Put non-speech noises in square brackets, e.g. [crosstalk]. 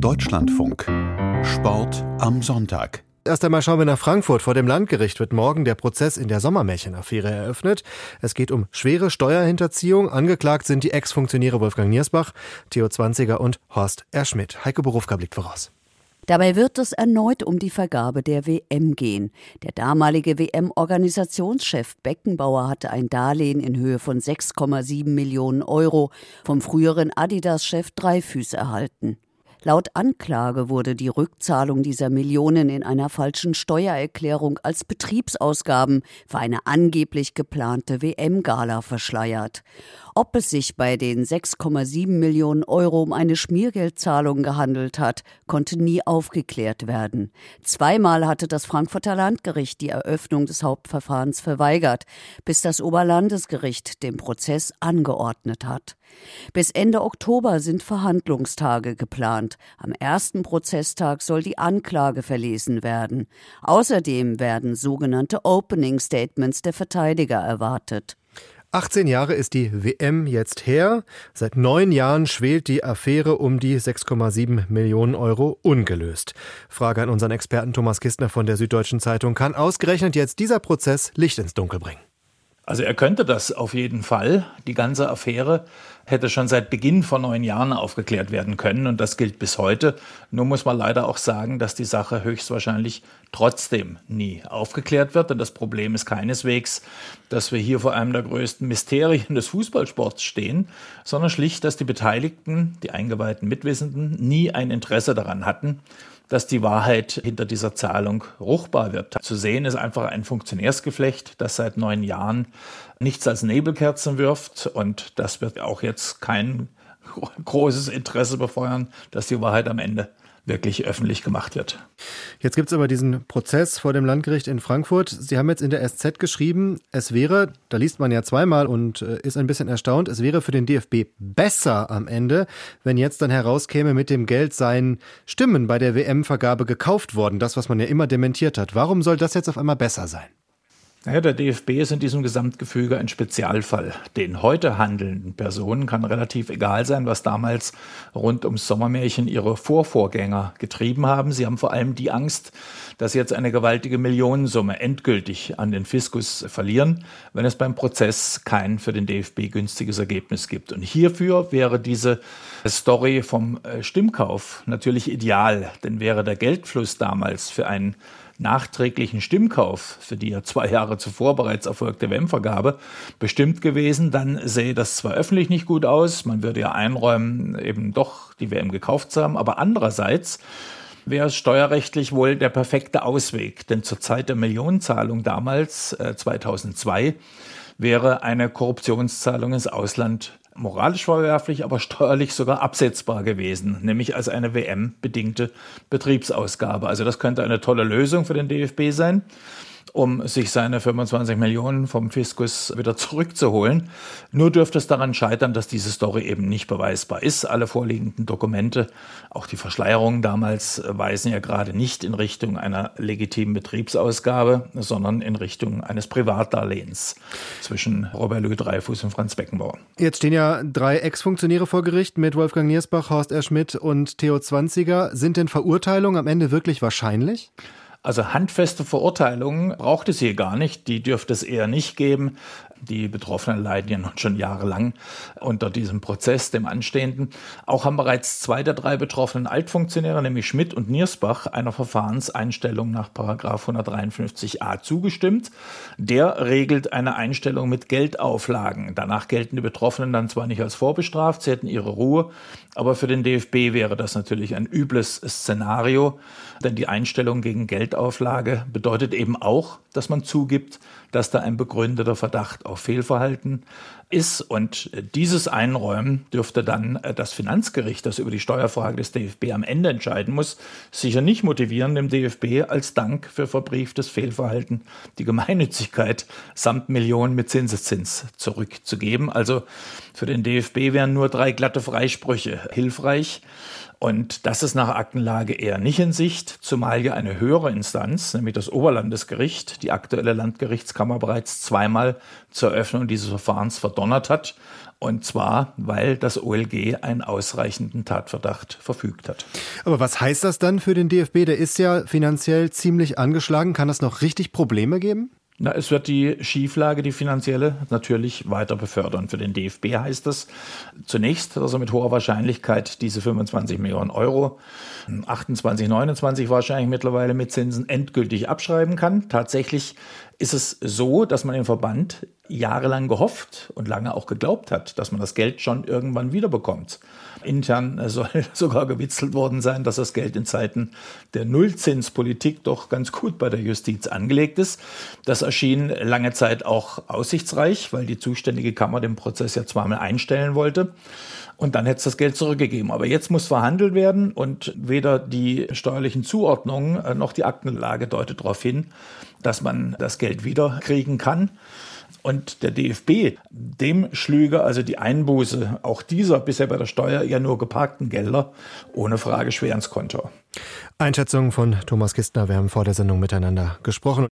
Deutschlandfunk. Sport am Sonntag. Erst einmal schauen wir nach Frankfurt. Vor dem Landgericht wird morgen der Prozess in der Sommermärchenaffäre eröffnet. Es geht um schwere Steuerhinterziehung. Angeklagt sind die Ex-Funktionäre Wolfgang Niersbach, Theo Zwanziger und Horst R. Schmidt. Heike Berufka blickt voraus. Dabei wird es erneut um die Vergabe der WM gehen. Der damalige WM-Organisationschef Beckenbauer hatte ein Darlehen in Höhe von 6,7 Millionen Euro vom früheren Adidas-Chef Dreifüß erhalten. Laut Anklage wurde die Rückzahlung dieser Millionen in einer falschen Steuererklärung als Betriebsausgaben für eine angeblich geplante WM-Gala verschleiert. Ob es sich bei den 6,7 Millionen Euro um eine Schmiergeldzahlung gehandelt hat, konnte nie aufgeklärt werden. Zweimal hatte das Frankfurter Landgericht die Eröffnung des Hauptverfahrens verweigert, bis das Oberlandesgericht den Prozess angeordnet hat. Bis Ende Oktober sind Verhandlungstage geplant. Am ersten Prozesstag soll die Anklage verlesen werden. Außerdem werden sogenannte Opening Statements der Verteidiger erwartet. 18 Jahre ist die WM jetzt her. Seit neun Jahren schwelt die Affäre um die 6,7 Millionen Euro ungelöst. Frage an unseren Experten Thomas Kistner von der Süddeutschen Zeitung. Kann ausgerechnet jetzt dieser Prozess Licht ins Dunkel bringen? Also er könnte das auf jeden Fall. Die ganze Affäre hätte schon seit Beginn vor neun Jahren aufgeklärt werden können und das gilt bis heute. Nur muss man leider auch sagen, dass die Sache höchstwahrscheinlich trotzdem nie aufgeklärt wird. Und das Problem ist keineswegs, dass wir hier vor einem der größten Mysterien des Fußballsports stehen, sondern schlicht, dass die Beteiligten, die eingeweihten Mitwissenden, nie ein Interesse daran hatten, dass die Wahrheit hinter dieser Zahlung ruchbar wird. Zu sehen ist einfach ein Funktionärsgeflecht, das seit neun Jahren nichts als Nebelkerzen wirft und das wird auch jetzt kein [laughs] großes Interesse befeuern, dass die Wahrheit am Ende wirklich öffentlich gemacht wird. Jetzt gibt es aber diesen Prozess vor dem Landgericht in Frankfurt. Sie haben jetzt in der SZ geschrieben, es wäre, da liest man ja zweimal und äh, ist ein bisschen erstaunt, es wäre für den DFB besser am Ende, wenn jetzt dann herauskäme, mit dem Geld seien Stimmen bei der WM-Vergabe gekauft worden. Das, was man ja immer dementiert hat. Warum soll das jetzt auf einmal besser sein? Naja, der DFB ist in diesem Gesamtgefüge ein Spezialfall. Den heute handelnden Personen kann relativ egal sein, was damals rund ums Sommermärchen ihre Vorvorgänger getrieben haben. Sie haben vor allem die Angst, dass sie jetzt eine gewaltige Millionensumme endgültig an den Fiskus verlieren, wenn es beim Prozess kein für den DFB günstiges Ergebnis gibt. Und hierfür wäre diese Story vom äh, Stimmkauf natürlich ideal, denn wäre der Geldfluss damals für einen nachträglichen Stimmkauf, für die ja zwei Jahre zuvor bereits erfolgte WM-Vergabe, bestimmt gewesen, dann sähe das zwar öffentlich nicht gut aus, man würde ja einräumen, eben doch die WM gekauft zu haben, aber andererseits wäre es steuerrechtlich wohl der perfekte Ausweg, denn zur Zeit der Millionenzahlung damals, äh, 2002, wäre eine Korruptionszahlung ins Ausland moralisch verwerflich, aber steuerlich sogar absetzbar gewesen, nämlich als eine WM-bedingte Betriebsausgabe. Also das könnte eine tolle Lösung für den DFB sein um sich seine 25 Millionen vom Fiskus wieder zurückzuholen. Nur dürfte es daran scheitern, dass diese Story eben nicht beweisbar ist. Alle vorliegenden Dokumente, auch die Verschleierungen damals, weisen ja gerade nicht in Richtung einer legitimen Betriebsausgabe, sondern in Richtung eines Privatdarlehens zwischen Robert Louis Dreyfus und Franz Beckenbauer. Jetzt stehen ja drei Ex-Funktionäre vor Gericht mit Wolfgang Niersbach, Horst R. Schmidt und Theo Zwanziger. Sind denn Verurteilungen am Ende wirklich wahrscheinlich? Also handfeste Verurteilungen braucht es hier gar nicht. Die dürfte es eher nicht geben. Die Betroffenen leiden ja nun schon jahrelang unter diesem Prozess, dem anstehenden. Auch haben bereits zwei der drei betroffenen Altfunktionäre, nämlich Schmidt und Niersbach, einer Verfahrenseinstellung nach 153a zugestimmt. Der regelt eine Einstellung mit Geldauflagen. Danach gelten die Betroffenen dann zwar nicht als vorbestraft, sie hätten ihre Ruhe, aber für den DFB wäre das natürlich ein übles Szenario, denn die Einstellung gegen Geldauflage bedeutet eben auch, dass man zugibt, dass da ein begründeter Verdacht auf Fehlverhalten ist. Und dieses Einräumen dürfte dann äh, das Finanzgericht, das über die Steuerfrage des DFB am Ende entscheiden muss, sicher nicht motivieren, dem DFB als Dank für verbrieftes Fehlverhalten die Gemeinnützigkeit samt Millionen mit Zinseszins zurückzugeben. Also für den DFB wären nur drei glatte Freisprüche hilfreich. Und das ist nach Aktenlage eher nicht in Sicht, zumal ja eine höhere Instanz, nämlich das Oberlandesgericht, die aktuelle Landgerichtskammer bereits zweimal zur Eröffnung dieses Verfahrens verdonnert hat Und zwar, weil das OLG einen ausreichenden Tatverdacht verfügt hat. Aber was heißt das dann für den DFB? Der ist ja finanziell ziemlich angeschlagen. Kann das noch richtig Probleme geben? Na, es wird die Schieflage, die finanzielle, natürlich weiter befördern. Für den DFB heißt das zunächst, dass er mit hoher Wahrscheinlichkeit diese 25 Millionen Euro 28, 29 wahrscheinlich mittlerweile mit Zinsen endgültig abschreiben kann. Tatsächlich ist es so, dass man im Verband jahrelang gehofft und lange auch geglaubt hat, dass man das Geld schon irgendwann wiederbekommt. Intern [laughs] soll sogar gewitzelt worden sein, dass das Geld in Zeiten der Nullzinspolitik doch ganz gut bei der Justiz angelegt ist. Das erschien lange Zeit auch aussichtsreich, weil die zuständige Kammer den Prozess ja zweimal einstellen wollte. Und dann hätte es das Geld zurückgegeben. Aber jetzt muss verhandelt werden und weder die steuerlichen Zuordnungen äh, noch die Aktenlage deutet darauf hin, dass man das Geld wiederkriegen kann. Und der DFB, dem schlüge also die Einbuße auch dieser bisher bei der Steuer ja nur geparkten Gelder ohne Frage schwer ins Konto. Einschätzung von Thomas Kistner. Wir haben vor der Sendung miteinander gesprochen.